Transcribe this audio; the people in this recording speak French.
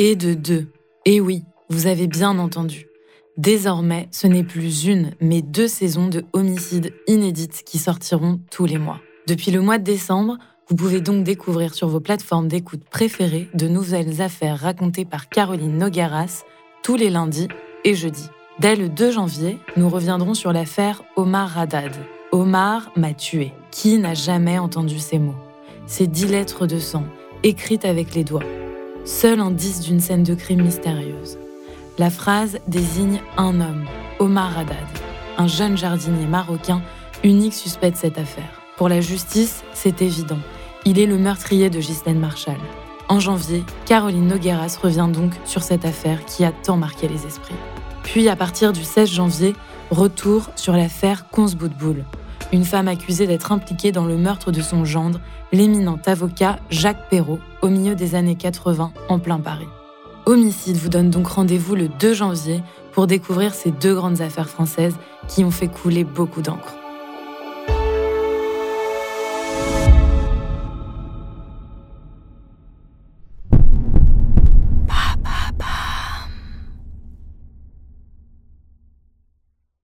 Et de deux. Et oui, vous avez bien entendu. Désormais, ce n'est plus une, mais deux saisons de homicides inédites qui sortiront tous les mois. Depuis le mois de décembre, vous pouvez donc découvrir sur vos plateformes d'écoute préférées de nouvelles affaires racontées par Caroline Nogaras tous les lundis et jeudis. Dès le 2 janvier, nous reviendrons sur l'affaire Omar Haddad. Omar m'a tué. Qui n'a jamais entendu ces mots? Ces dix lettres de sang, écrites avec les doigts. Seul indice d'une scène de crime mystérieuse. La phrase désigne un homme, Omar Haddad, un jeune jardinier marocain, unique suspect de cette affaire. Pour la justice, c'est évident. Il est le meurtrier de Ghislaine Marshall. En janvier, Caroline Nogueras revient donc sur cette affaire qui a tant marqué les esprits. Puis, à partir du 16 janvier, retour sur l'affaire Consboutboul, une femme accusée d'être impliquée dans le meurtre de son gendre, l'éminent avocat Jacques Perrault, au milieu des années 80 en plein Paris. Homicide vous donne donc rendez-vous le 2 janvier pour découvrir ces deux grandes affaires françaises qui ont fait couler beaucoup d'encre.